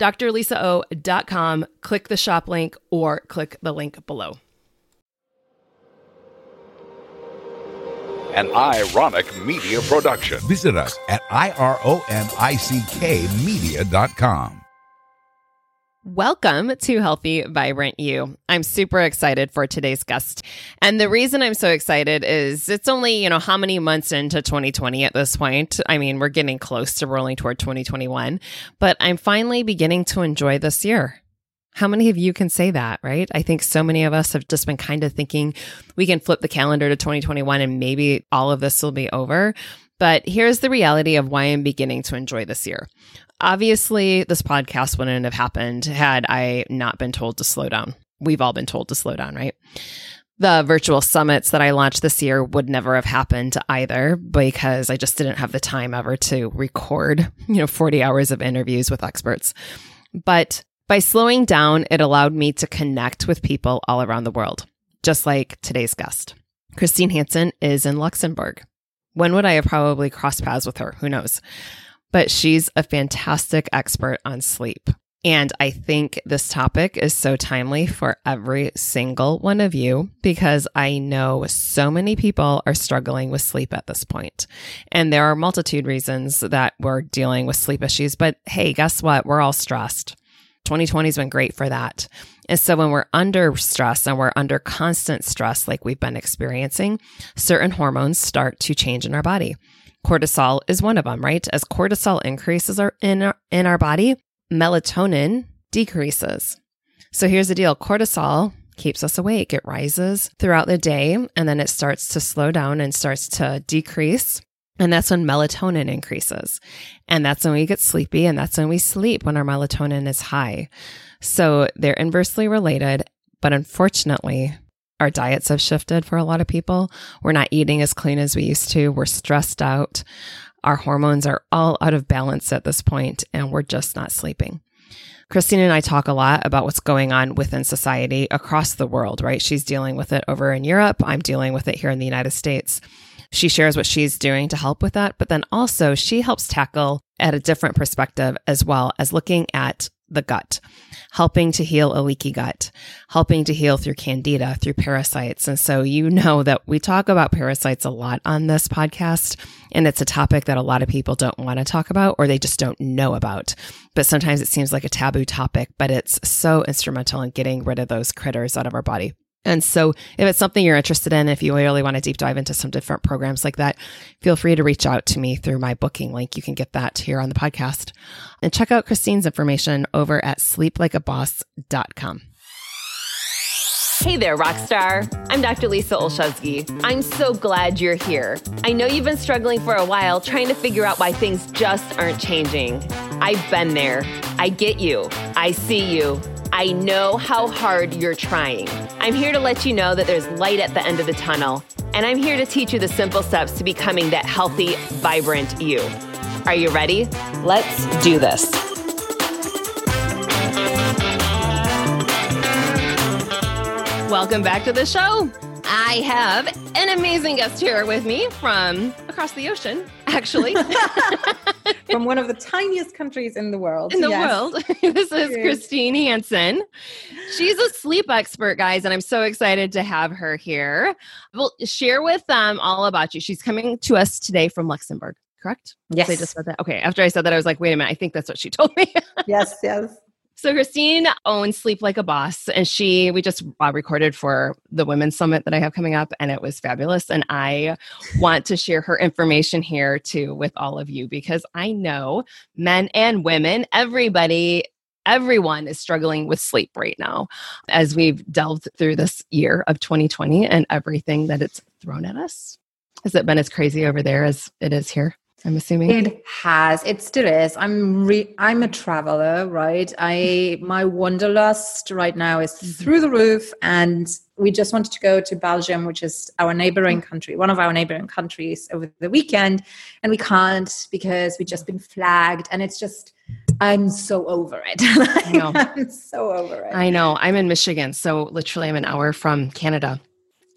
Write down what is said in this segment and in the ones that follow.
drlisao.com, click the shop link or click the link below. An ironic media production. Visit us at ironickmedia.com. Welcome to Healthy Vibrant You. I'm super excited for today's guest. And the reason I'm so excited is it's only, you know, how many months into 2020 at this point? I mean, we're getting close to rolling toward 2021, but I'm finally beginning to enjoy this year. How many of you can say that, right? I think so many of us have just been kind of thinking we can flip the calendar to 2021 and maybe all of this will be over. But here's the reality of why I'm beginning to enjoy this year. Obviously, this podcast wouldn't have happened had I not been told to slow down. We've all been told to slow down, right? The virtual summits that I launched this year would never have happened either because I just didn't have the time ever to record, you know, 40 hours of interviews with experts. But by slowing down, it allowed me to connect with people all around the world, just like today's guest. Christine Hansen is in Luxembourg. When would I have probably crossed paths with her? Who knows? but she's a fantastic expert on sleep. And I think this topic is so timely for every single one of you because I know so many people are struggling with sleep at this point. And there are multitude reasons that we're dealing with sleep issues. But hey, guess what? We're all stressed. 2020 has been great for that. And so when we're under stress and we're under constant stress, like we've been experiencing, certain hormones start to change in our body. Cortisol is one of them, right? As cortisol increases our, in, our, in our body, melatonin decreases. So here's the deal cortisol keeps us awake. It rises throughout the day and then it starts to slow down and starts to decrease. And that's when melatonin increases. And that's when we get sleepy. And that's when we sleep when our melatonin is high. So they're inversely related. But unfortunately, our diets have shifted for a lot of people. We're not eating as clean as we used to. We're stressed out. Our hormones are all out of balance at this point, and we're just not sleeping. Christine and I talk a lot about what's going on within society across the world, right? She's dealing with it over in Europe. I'm dealing with it here in the United States. She shares what she's doing to help with that, but then also she helps tackle at a different perspective as well as looking at the gut, helping to heal a leaky gut, helping to heal through candida, through parasites. And so you know that we talk about parasites a lot on this podcast, and it's a topic that a lot of people don't want to talk about or they just don't know about. But sometimes it seems like a taboo topic, but it's so instrumental in getting rid of those critters out of our body. And so, if it's something you're interested in, if you really want to deep dive into some different programs like that, feel free to reach out to me through my booking link. You can get that here on the podcast. And check out Christine's information over at sleeplikeaboss.com. Hey there, Rockstar. I'm Dr. Lisa Olszewski. I'm so glad you're here. I know you've been struggling for a while trying to figure out why things just aren't changing. I've been there. I get you. I see you. I know how hard you're trying. I'm here to let you know that there's light at the end of the tunnel, and I'm here to teach you the simple steps to becoming that healthy, vibrant you. Are you ready? Let's do this. Welcome back to the show. I have an amazing guest here with me from across the ocean, actually. from one of the tiniest countries in the world. In the yes. world. this is Christine Hansen. She's a sleep expert, guys, and I'm so excited to have her here. We'll share with them all about you. She's coming to us today from Luxembourg, correct? Yes. I just said that. Okay. After I said that, I was like, wait a minute. I think that's what she told me. yes, yes. So Christine owns Sleep Like a Boss, and she we just uh, recorded for the Women's Summit that I have coming up, and it was fabulous. And I want to share her information here too with all of you because I know men and women, everybody everyone is struggling with sleep right now as we've delved through this year of 2020 and everything that it's thrown at us. Has it been as crazy over there as it is here? I'm assuming it has. It still is. I'm re- I'm a traveler, right? I my wanderlust right now is mm-hmm. through the roof, and we just wanted to go to Belgium, which is our neighboring country, one of our neighboring countries, over the weekend, and we can't because we've just been flagged, and it's just. I'm so over it. I know. I'm so over it. I know. I'm in Michigan, so literally I'm an hour from Canada.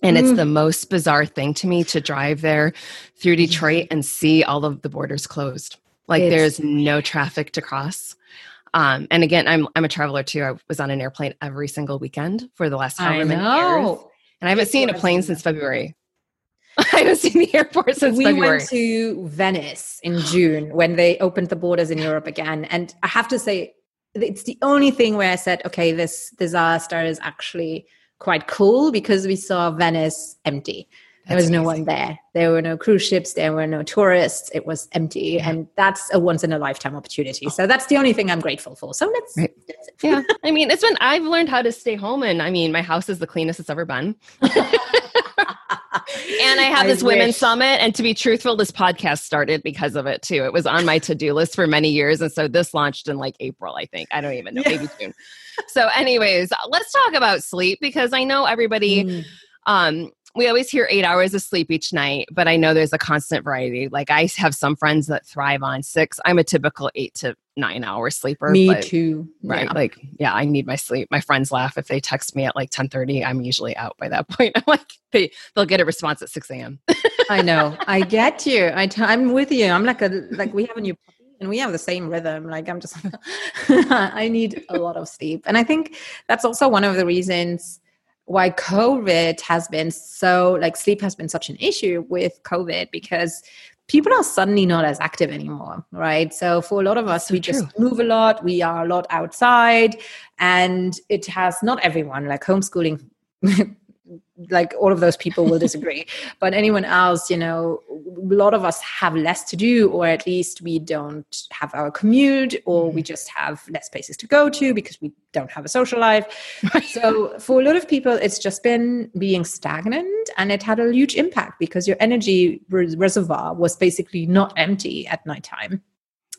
And it's mm. the most bizarre thing to me to drive there through Detroit and see all of the borders closed. Like it's, there's no traffic to cross. Um, and again, I'm I'm a traveler too. I was on an airplane every single weekend for the last however many years, and I haven't seen a plane since February. I haven't seen the airport since we February. went to Venice in June when they opened the borders in Europe again, and I have to say, it's the only thing where I said, okay, this disaster is actually quite cool because we saw Venice empty. There was no one there. There were no cruise ships. There were no tourists. It was empty, yeah. and that's a once in a lifetime opportunity. So that's the only thing I'm grateful for. So let's. Right. yeah, I mean, it's when I've learned how to stay home, and I mean, my house is the cleanest it's ever been. and I have this I women's summit, and to be truthful, this podcast started because of it too. It was on my to do list for many years, and so this launched in like April, I think. I don't even know, yeah. maybe June so, anyways, let's talk about sleep because I know everybody. Mm. Um, we always hear eight hours of sleep each night, but I know there's a constant variety. Like I have some friends that thrive on six. I'm a typical eight to nine hour sleeper. Me but, too. Right. Yeah. Like, yeah, I need my sleep. My friends laugh if they text me at like 10 30. I'm usually out by that point. I'm like, they, they'll get a response at 6 a.m. I know. I get you. I t- I'm with you. I'm like a, like we have a new puppy and we have the same rhythm like i'm just i need a lot of sleep and i think that's also one of the reasons why covid has been so like sleep has been such an issue with covid because people are suddenly not as active anymore right so for a lot of us so we true. just move a lot we are a lot outside and it has not everyone like homeschooling like all of those people will disagree. But anyone else you know a lot of us have less to do or at least we don't have our commute or we mm-hmm. just have less places to go to because we don't have a social life. So for a lot of people it's just been being stagnant and it had a huge impact because your energy reservoir was basically not empty at nighttime.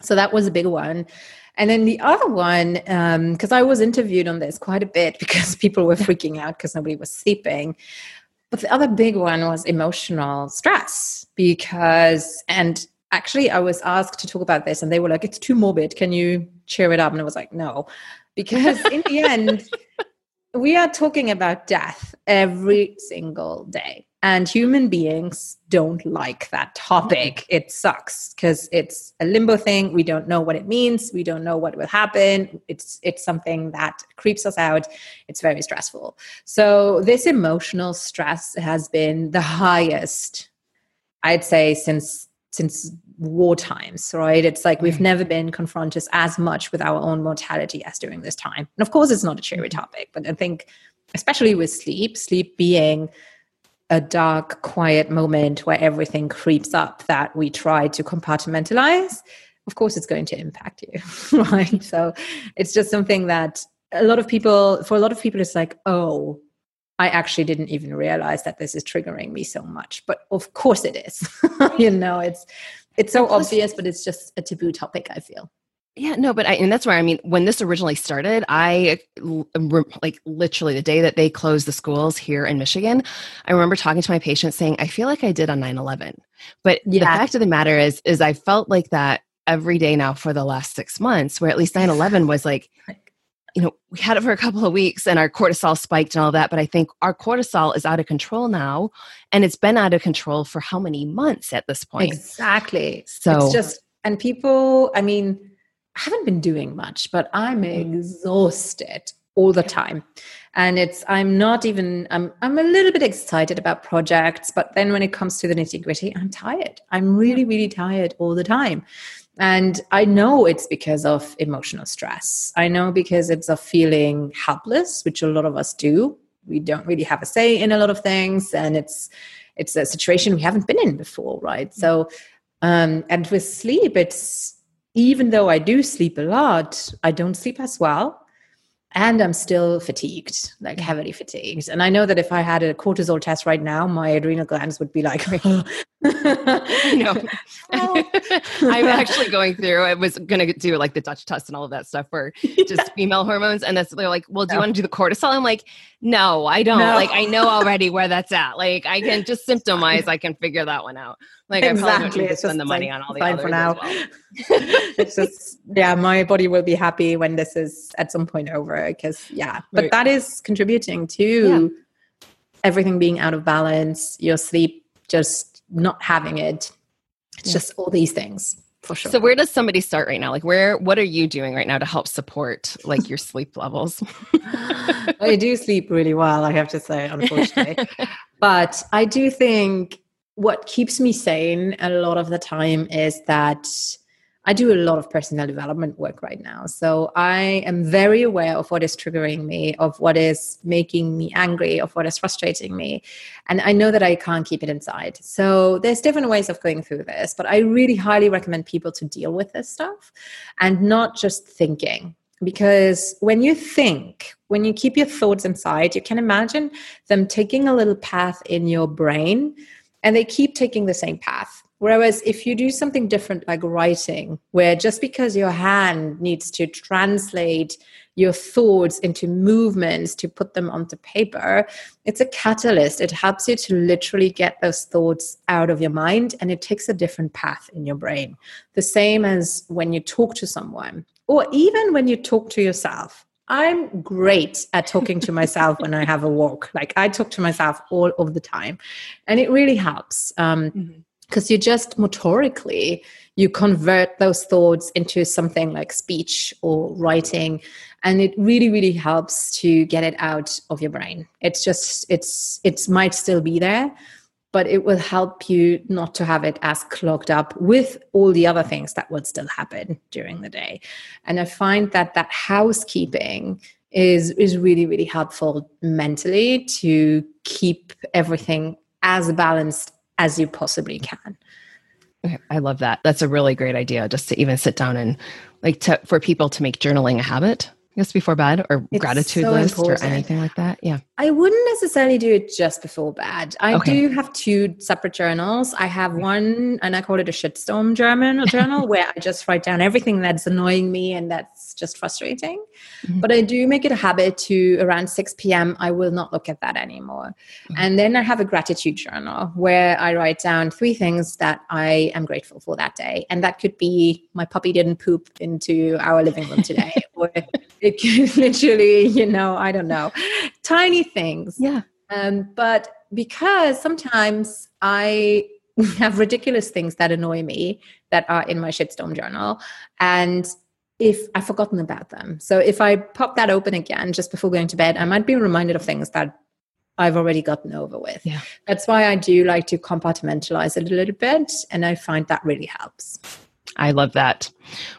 So that was a big one and then the other one, because um, I was interviewed on this quite a bit because people were freaking out because nobody was sleeping. But the other big one was emotional stress because, and actually, I was asked to talk about this, and they were like, it's too morbid. Can you cheer it up? And I was like, no. Because in the end, we are talking about death every single day. And human beings don't like that topic. It sucks because it's a limbo thing. We don't know what it means. We don't know what will happen. It's it's something that creeps us out. It's very stressful. So this emotional stress has been the highest, I'd say, since since war times, right? It's like we've mm. never been confronted as much with our own mortality as during this time. And of course, it's not a cheery mm-hmm. topic, but I think, especially with sleep, sleep being a dark, quiet moment where everything creeps up that we try to compartmentalize, of course, it's going to impact you, right? So it's just something that a lot of people, for a lot of people, it's like, oh, I actually didn't even realize that this is triggering me so much. But of course it is. you know, it's it's so obvious, but it's just a taboo topic, I feel. Yeah, no, but I, and that's where I mean, when this originally started, I like literally the day that they closed the schools here in Michigan, I remember talking to my patient saying, I feel like I did on 9 11. But yeah. the fact of the matter is, is I felt like that every day now for the last six months, where at least 9 11 was like, you know, we had it for a couple of weeks and our cortisol spiked and all that. But I think our cortisol is out of control now. And it's been out of control for how many months at this point? Exactly. So it's just, and people, I mean, I haven't been doing much, but I'm mm-hmm. exhausted all the time. And it's I'm not even I'm I'm a little bit excited about projects, but then when it comes to the nitty-gritty, I'm tired. I'm really, really tired all the time. And I know it's because of emotional stress. I know because it's of feeling helpless, which a lot of us do. We don't really have a say in a lot of things, and it's it's a situation we haven't been in before, right? So um, and with sleep, it's even though I do sleep a lot, I don't sleep as well. And I'm still fatigued, like heavily fatigued. And I know that if I had a cortisol test right now, my adrenal glands would be like, no. I'm actually going through, I was going to do like the Dutch test and all of that stuff for just female hormones. And that's, they're like, well, do you want to do the cortisol? I'm like, no, I don't. No. Like, I know already where that's at. Like, I can just symptomize, I can figure that one out. Like exactly. I probably don't to spend the money on all the fine for now. Well. it's just yeah, my body will be happy when this is at some point over because yeah, but that is contributing to yeah. everything being out of balance, your sleep just not having it. It's yeah. just all these things for sure. So where does somebody start right now? Like where what are you doing right now to help support like your sleep levels? I do sleep really well, I have to say, unfortunately. but I do think what keeps me sane a lot of the time is that I do a lot of personal development work right now. So I am very aware of what is triggering me, of what is making me angry, of what is frustrating me. And I know that I can't keep it inside. So there's different ways of going through this, but I really highly recommend people to deal with this stuff and not just thinking. Because when you think, when you keep your thoughts inside, you can imagine them taking a little path in your brain and they keep taking the same path. Whereas if you do something different, like writing, where just because your hand needs to translate your thoughts into movements to put them onto paper, it's a catalyst. It helps you to literally get those thoughts out of your mind and it takes a different path in your brain. The same as when you talk to someone, or even when you talk to yourself. I'm great at talking to myself when I have a walk. Like I talk to myself all of the time, and it really helps because um, mm-hmm. you just motorically you convert those thoughts into something like speech or writing, and it really really helps to get it out of your brain. It's just it's it might still be there, but it will help you not to have it as clogged up with all the other things that will still happen during the day. And I find that that housekeeping is is really really helpful mentally to keep everything as balanced as you possibly can. Okay, I love that. That's a really great idea just to even sit down and like to, for people to make journaling a habit guess before bed or it's gratitude so list important. or anything like that. Yeah. I wouldn't necessarily do it just before bed. I okay. do have two separate journals. I have one and I call it a shitstorm journal journal where I just write down everything that's annoying me and that's just frustrating. Mm-hmm. But I do make it a habit to around 6 p.m. I will not look at that anymore. Mm-hmm. And then I have a gratitude journal where I write down three things that I am grateful for that day. And that could be my puppy didn't poop into our living room today or it can literally, you know, I don't know, tiny things. Yeah. Um, but because sometimes I have ridiculous things that annoy me that are in my shitstorm journal. And if I've forgotten about them. So if I pop that open again just before going to bed, I might be reminded of things that I've already gotten over with. Yeah. That's why I do like to compartmentalize it a little bit. And I find that really helps. I love that.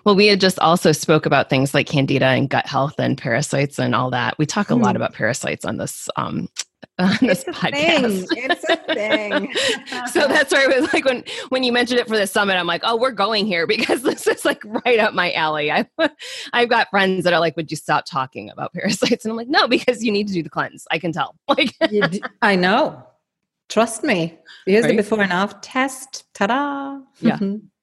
Well, we had just also spoke about things like candida and gut health and parasites and all that. We talk a lot Hmm. about parasites on this um, on this It's podcast. thing. It's a thing. so that's where it was like when when you mentioned it for the summit, I'm like, oh, we're going here because this is like right up my alley. I I've got friends that are like, would you stop talking about parasites? And I'm like, no, because you need to do the cleanse. I can tell. Like, d- I know. Trust me. Here's Right? the before and after test. Ta-da. Yeah.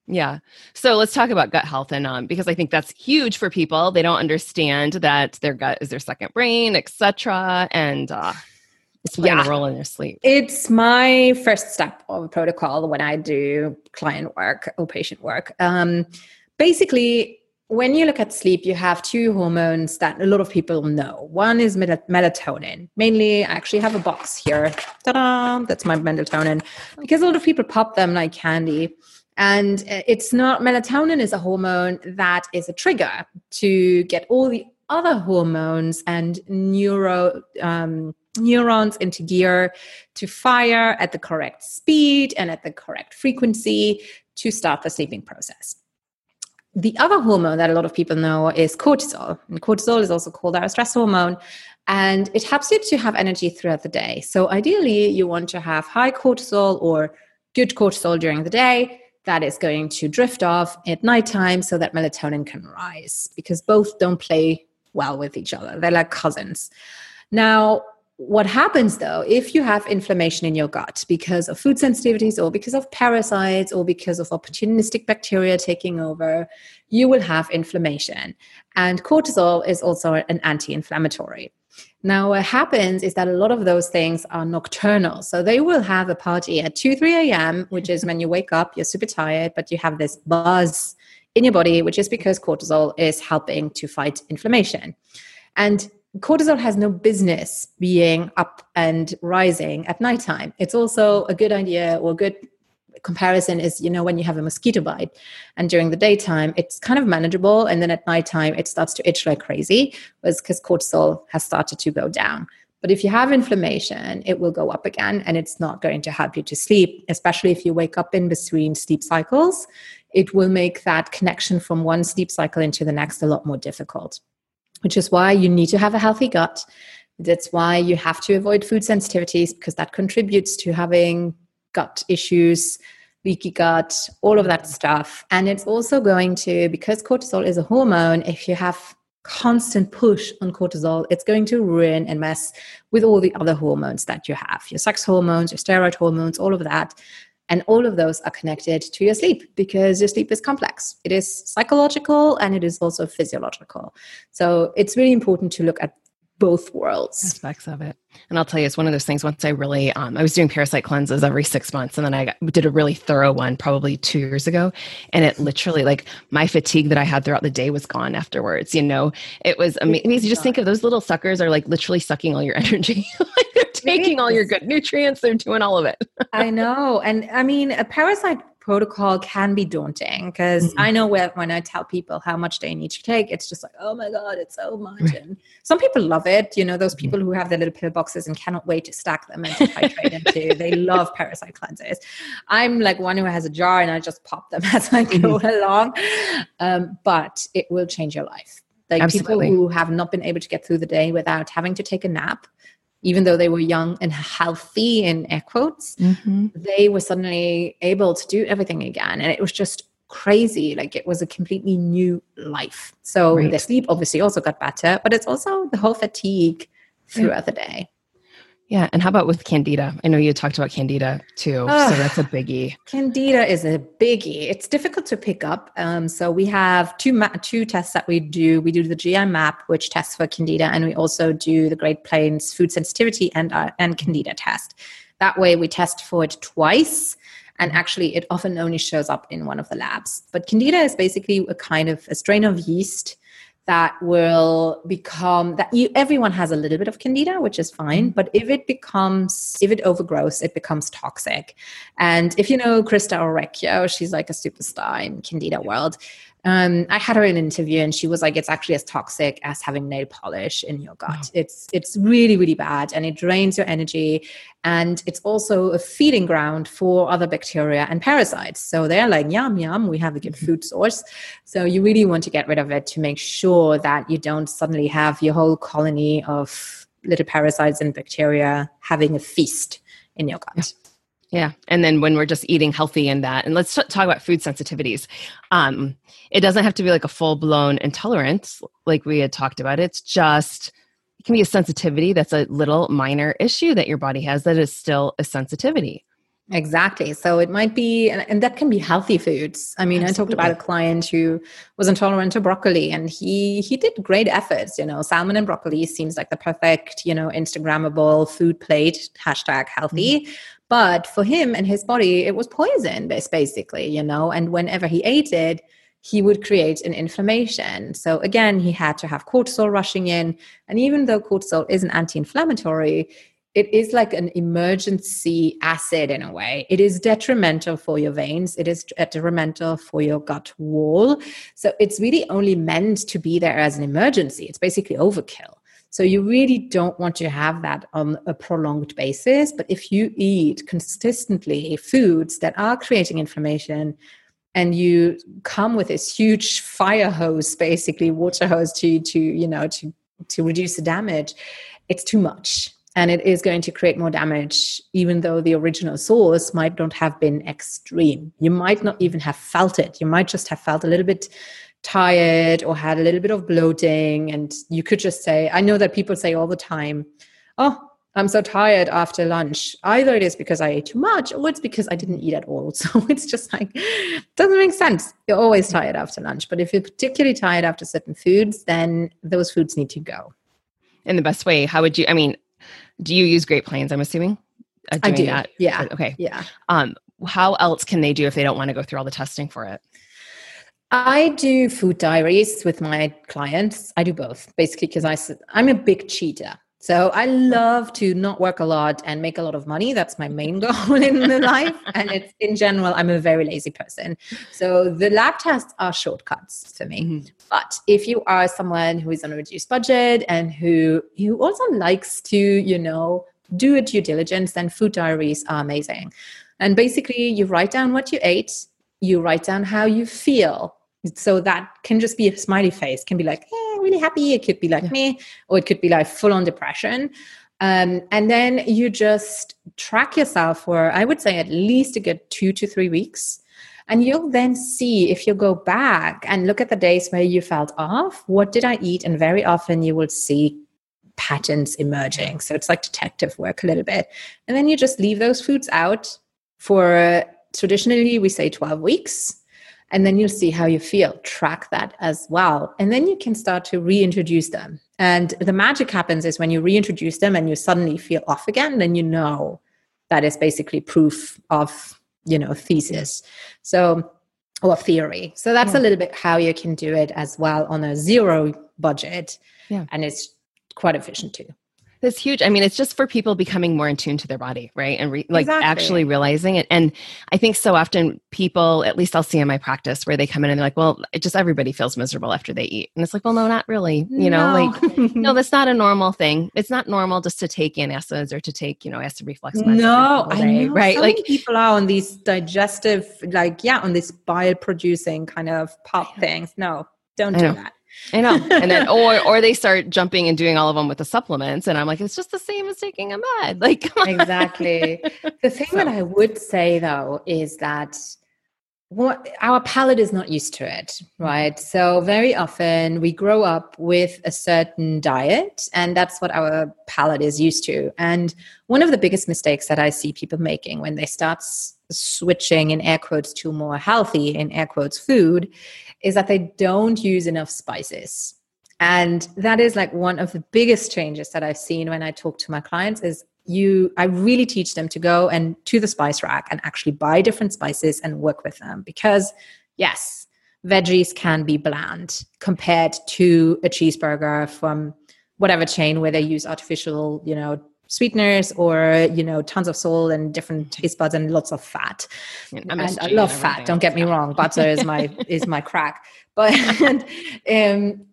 Yeah. So let's talk about gut health and um because I think that's huge for people. They don't understand that their gut is their second brain, etc. And uh it's playing Yeah. a role in their sleep. It's my first step of a protocol when I do client work or patient work. Um, basically, when you look at sleep, you have two hormones that a lot of people know. One is mel- melatonin. Mainly, I actually have a box here. Ta-da! That's my melatonin because a lot of people pop them like candy. And uh, it's not melatonin is a hormone that is a trigger to get all the other hormones and neuro um, neurons into gear to fire at the correct speed and at the correct frequency to start the sleeping process. The other hormone that a lot of people know is cortisol. And cortisol is also called our stress hormone. And it helps you to have energy throughout the day. So, ideally, you want to have high cortisol or good cortisol during the day that is going to drift off at nighttime so that melatonin can rise because both don't play well with each other. They're like cousins. Now, what happens though, if you have inflammation in your gut because of food sensitivities or because of parasites or because of opportunistic bacteria taking over, you will have inflammation. And cortisol is also an anti inflammatory. Now, what happens is that a lot of those things are nocturnal. So they will have a party at 2, 3 a.m., which is when you wake up, you're super tired, but you have this buzz in your body, which is because cortisol is helping to fight inflammation. And cortisol has no business being up and rising at nighttime. It's also a good idea or good comparison is you know when you have a mosquito bite and during the daytime it's kind of manageable and then at nighttime it starts to itch like crazy because cortisol has started to go down. But if you have inflammation it will go up again and it's not going to help you to sleep especially if you wake up in between sleep cycles. It will make that connection from one sleep cycle into the next a lot more difficult which is why you need to have a healthy gut. That's why you have to avoid food sensitivities because that contributes to having gut issues, leaky gut, all of that stuff. And it's also going to, because cortisol is a hormone, if you have constant push on cortisol, it's going to ruin and mess with all the other hormones that you have your sex hormones, your steroid hormones, all of that. And all of those are connected to your sleep because your sleep is complex. It is psychological and it is also physiological. So it's really important to look at both worlds. aspects of it. And I'll tell you, it's one of those things. Once I really, um, I was doing parasite cleanses every six months, and then I got, did a really thorough one probably two years ago, and it literally, like, my fatigue that I had throughout the day was gone afterwards. You know, it was amazing. You just think of those little suckers are like literally sucking all your energy. like they're taking all your good nutrients. They're doing all of it. I know. And I mean, a parasite protocol can be daunting because Mhm. I know where, when I tell people how much they need to take, it's just like, oh my God, it's so much. And some people love it. You know, those people who have their little pill boxes and cannot wait to stack them and to titrate into. They love parasite cleanses. I'm like one who has a jar and I just pop them as I go along. Um, but it will change your life. Like Absolutely. people who have not been able to get through the day without having to take a nap, even though they were young and healthy in air quotes, mm-hmm. they were suddenly able to do everything again. And it was just crazy. Like it was a completely new life. So Right. the sleep obviously also got better, but it's also the whole fatigue throughout the day. Yeah. And how about with candida? I know you talked about candida too. So that's a biggie. Candida is a biggie. It's difficult to pick up. Um, so we have two ma- two tests that we do. We do the GI map, which tests for Candida, and we also do the Great Plains food sensitivity and uh, and Candida test. That way, we test for it twice, and actually, it often only shows up in one of the labs. But Candida is basically a kind of a strain of yeast that will become that you everyone has a little bit of candida which is fine mm-hmm. but if it becomes if it overgrows it becomes toxic. And if you know Christa Orecchio she's like a superstar in candida world um, I had her in an interview and she was like, it's actually as toxic as having nail polish in your gut. Wow. It's it's really, really bad and it drains your energy. And it's also a feeding ground for other bacteria and parasites. So they're like, yum, yum, we have a good mm-hmm. food source. So you really want to get rid of it to make sure that you don't suddenly have your whole colony of little parasites and bacteria having a feast in your gut. Yeah. Yeah. And then when we're just eating healthy in that, and let's talk about food sensitivities. Um, it doesn't have to be like a full blown intolerance, like we had talked about. It's just, it can be a sensitivity that's a little minor issue that your body has that is still a sensitivity. Exactly. So it might be, and, and that can be healthy foods. I mean, Absolutely. I talked about a client who was intolerant to broccoli, and he he did great efforts. You know, salmon and broccoli seems like the perfect, you know, Instagrammable food plate. Hashtag healthy. Mm-hmm. But for him and his body, it was poison, basically, you know, and whenever he ate it, he would create an inflammation. So again, he had to have cortisol rushing in. And even though cortisol is an anti inflammatory, it is like an emergency acid in a way. It is detrimental for your veins. It is detrimental for your gut wall. So it's really only meant to be there as an emergency. It's basically overkill. So you really don't want to have that on a prolonged basis. But if you eat consistently foods that are creating inflammation, and you come with this huge fire hose, basically water hose to to you know to to reduce the damage, it's too much and it is going to create more damage even though the original source might not have been extreme. You might not even have felt it. You might just have felt a little bit tired or had a little bit of bloating. And you could just say i know that people say all the time oh i'm so tired after lunch. Either it is because i ate too much or it's because i didn't eat at all. So it's just like doesn't make sense. You're always tired after lunch. But if you're particularly tired after certain foods then those foods need to go. In the best way how would you i mean do you use great plains i'm assuming uh, i do. that? Yeah. Okay. Yeah. Um how else can they do if they don't want to go through all the testing for it? I do food diaries with my clients. I do both, basically, because I I'm a big cheater. So I love to not work a lot and make a lot of money. That's my main goal in the life. And it's in general, I'm a very lazy person. So the lab tests are shortcuts for me. Mm-hmm. But if you are someone who is on a reduced budget and who who also likes to, you know, do a due diligence, then food diaries are amazing. And basically you write down what you ate, you write down how you feel so that can just be a smiley face can be like eh, really happy. It could be like yeah. me or it could be like full on depression. Um, and then you just track yourself for i would say at least a good two to three weeks. And you'll then see if you go back and look at the days where you felt off. What did i eat? And very often you will see patterns emerging. So it's like detective work a little bit. And then you just leave those foods out for traditionally we say 12 weeks and then you'll see how you feel. Track that as well. And then you can start to reintroduce them. And the magic happens is when you reintroduce them and you suddenly feel off again then you know that is basically proof of you know thesis. So or theory. So that's yeah. a little bit how you can do it as well on a zero budget. Yeah. and it's quite efficient too that's huge. I mean, it's just for people becoming more in tune to their body, right? And re- like exactly. actually realizing it. And I think so often people, at least I'll see in my practice, where they come in and they're like, well, it just everybody feels miserable after they eat. And it's like, well, no, not really. You know, like, no, that's not a normal thing. It's not normal just to take in acids or to take, you know, acid reflux. No, I know. right? So like people are on these digestive, like, yeah, on this bile producing kind of pop things. No, don't do that. I know. And then or or they start jumping and doing all of them with the supplements and I'm like it's just the same as taking a med. Like Exactly. The thing so. that I would say though is that what our palate is not used to it, right? So very often we grow up with a certain diet and that's what our palate is used to. And one of the biggest mistakes that I see people making when they start switching in air quotes to more healthy in air quotes food is that they don't use enough spices. And that is like one of the biggest changes that I've seen when I talk to my clients is you I really teach them to go and to the spice rack and actually buy different spices and work with them because yes, veggies can be bland compared to a cheeseburger from whatever chain where they use artificial, you know, sweeteners or you know tons of salt and different taste buds and lots of fat. And And I and love fat. Don't get me wrong. Butter is my is my crack. But um,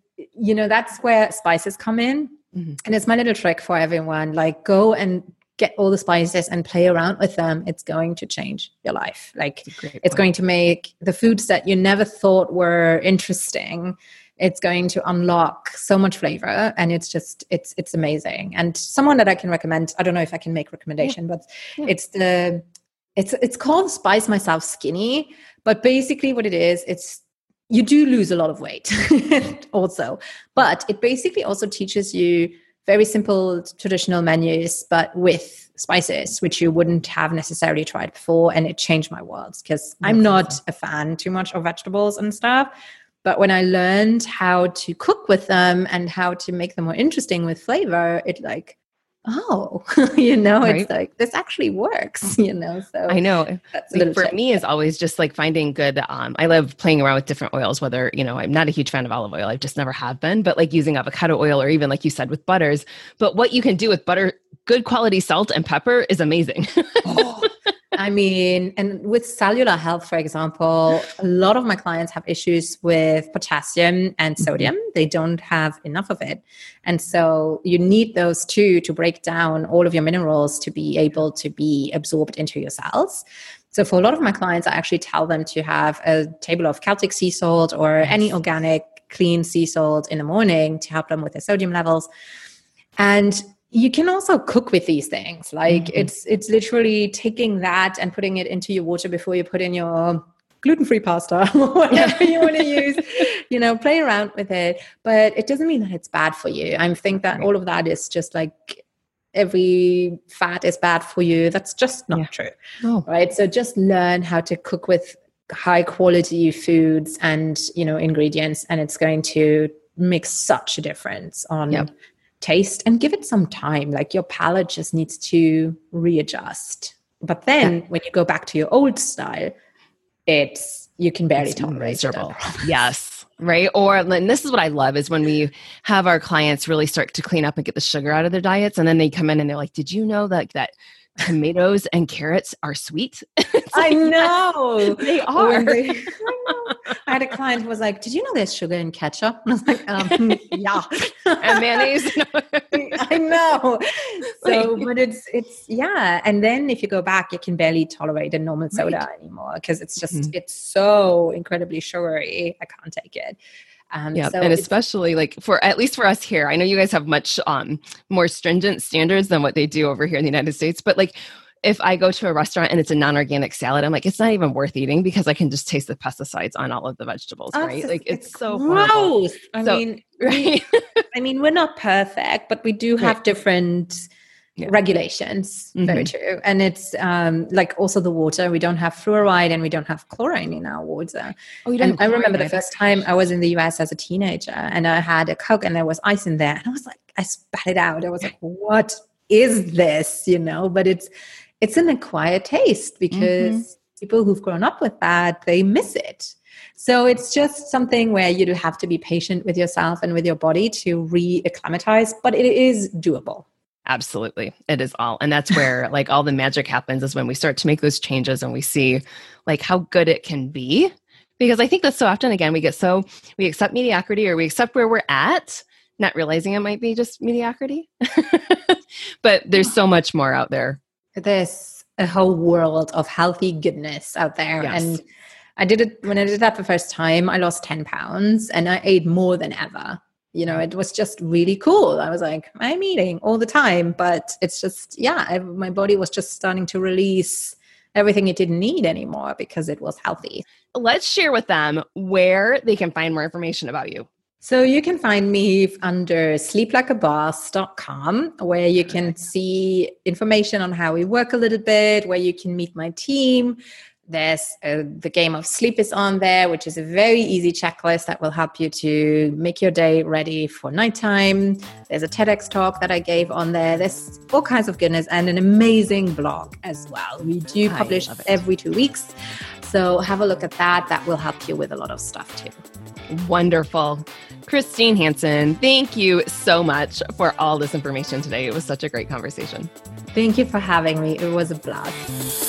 you know that's where spices come in, Mhm. and it's my little trick for everyone. Like go and get all the spices and play around with them. It's going to change your life. Like It's it's point. going to make the foods that you never thought were interesting it's going to unlock so much flavor and it's just it's it's amazing. And someone that i can recommend i don't know if i can make recommendation but Yeah. it's the it's it's called spice myself skinny but basically what it is it's you do lose a lot of weight also but it basically also teaches you very simple traditional menus but with spices which you wouldn't have necessarily tried before and it changed my world because i'm not a fan too much of vegetables and stuff but when i learned how to cook with them and how to make them more interesting with flavor it like oh you know Right. it's like this actually works you know so I know. Like, for me is always just like finding good um i love playing around with different oils whether you know i'm not a huge fan of olive oil i just never have been but like using avocado oil or even like you said with butters but what you can do with butter good quality salt and pepper is amazing I mean, and with cellular health, for example, a lot of my clients have issues with potassium and mm-hmm. sodium. They don't have enough of it. And so you need those two to break down all of your minerals to be able to be absorbed into your cells. So for a lot of my clients, I actually tell them to have a table of Celtic sea salt or any organic clean sea salt in the morning to help them with their sodium levels. And you can also cook with these things. Like Mhm. it's it's literally taking that and putting it into your water before you put in your gluten-free pasta or whatever you want to use. You know, play around with it, but it doesn't mean that it's bad for you. I think that all of that is just like every fat is bad for you. That's just not Yeah. true right so just learn how to cook with high quality foods and you know ingredients and it's going to make such a difference on Yep. Taste and give it some time. Like your palate just needs to readjust. But then mm. when you go back to your old style it's you can barely It's tolerate it. yes. Right? Or and this is what i love is when we have our clients really start to clean up and get the sugar out of their diets and then they come in and they're like did you know that that tomatoes and carrots are sweet? It's I like, know. they are. They- I. I had a client who was like, "Did you know there's sugar in ketchup?" And I was like, um, "Yeah." and mayonnaise I know. So, Like- but it's it's yeah. And then if you go back, you can barely tolerate a normal soda anymore because it's just Mhm. it's so incredibly sugary. I can't take it. Um, yeah so and especially like for at least for us here i know you guys have much um more stringent standards than what they do over here in the united states but like if i go to a restaurant and it's a non-organic salad i'm like it's not even worth eating because i can just taste the pesticides on all of the vegetables Oh, right it's- like it's, so horrible gross. I So- mean, right I mean, we're not perfect, but we do have Right. different Yeah. regulations. Very Mhm. true. And it's um, like also the water. We don't have fluoride and we don't have chlorine in our water. oh you have I remember the first time I was in the US as a teenager and I had a Coke and there was ice in there. And I was like, I spat it out. I was like, what is this? You know, but it's it's an acquired taste because mm-hmm. people who've grown up with that, they miss it. So it's just something where you do have to be patient with yourself and with your body to re-acclimatize, but it is doable. Absolutely. It is all. And that's where like all the magic happens is when we start to make those changes and we see like how good it can be. Because I think that so often again we get so we accept mediocrity or we accept where we're at, not realizing it might be just mediocrity. but there's so much more out there. There's a whole world of healthy goodness out there. Yes. and i did it when i did that the first time i lost 10 pounds and i ate more than ever. You know it was just really cool. I was like i'm eating all the time but it's just yeah I, my body was just starting to release everything it didn't need anymore because it was healthy. Let's share with them where they can find more information about you. So you can find me under sleeplikeaboss.com where you can see information on how we work a little bit, where you can meet my team. There's uh, the game of sleep is on there, which is a very easy checklist that will help you to make your day ready for nighttime. There's a TEDx talk that I gave on there. There's all kinds of goodness and an amazing blog as well. We do publish every two weeks. So have a look at that. That will help you with a lot of stuff too. Wonderful. Christine Hansen, thank you so much for all this information today. It was such a great conversation. Thank you for having me. It was a blast.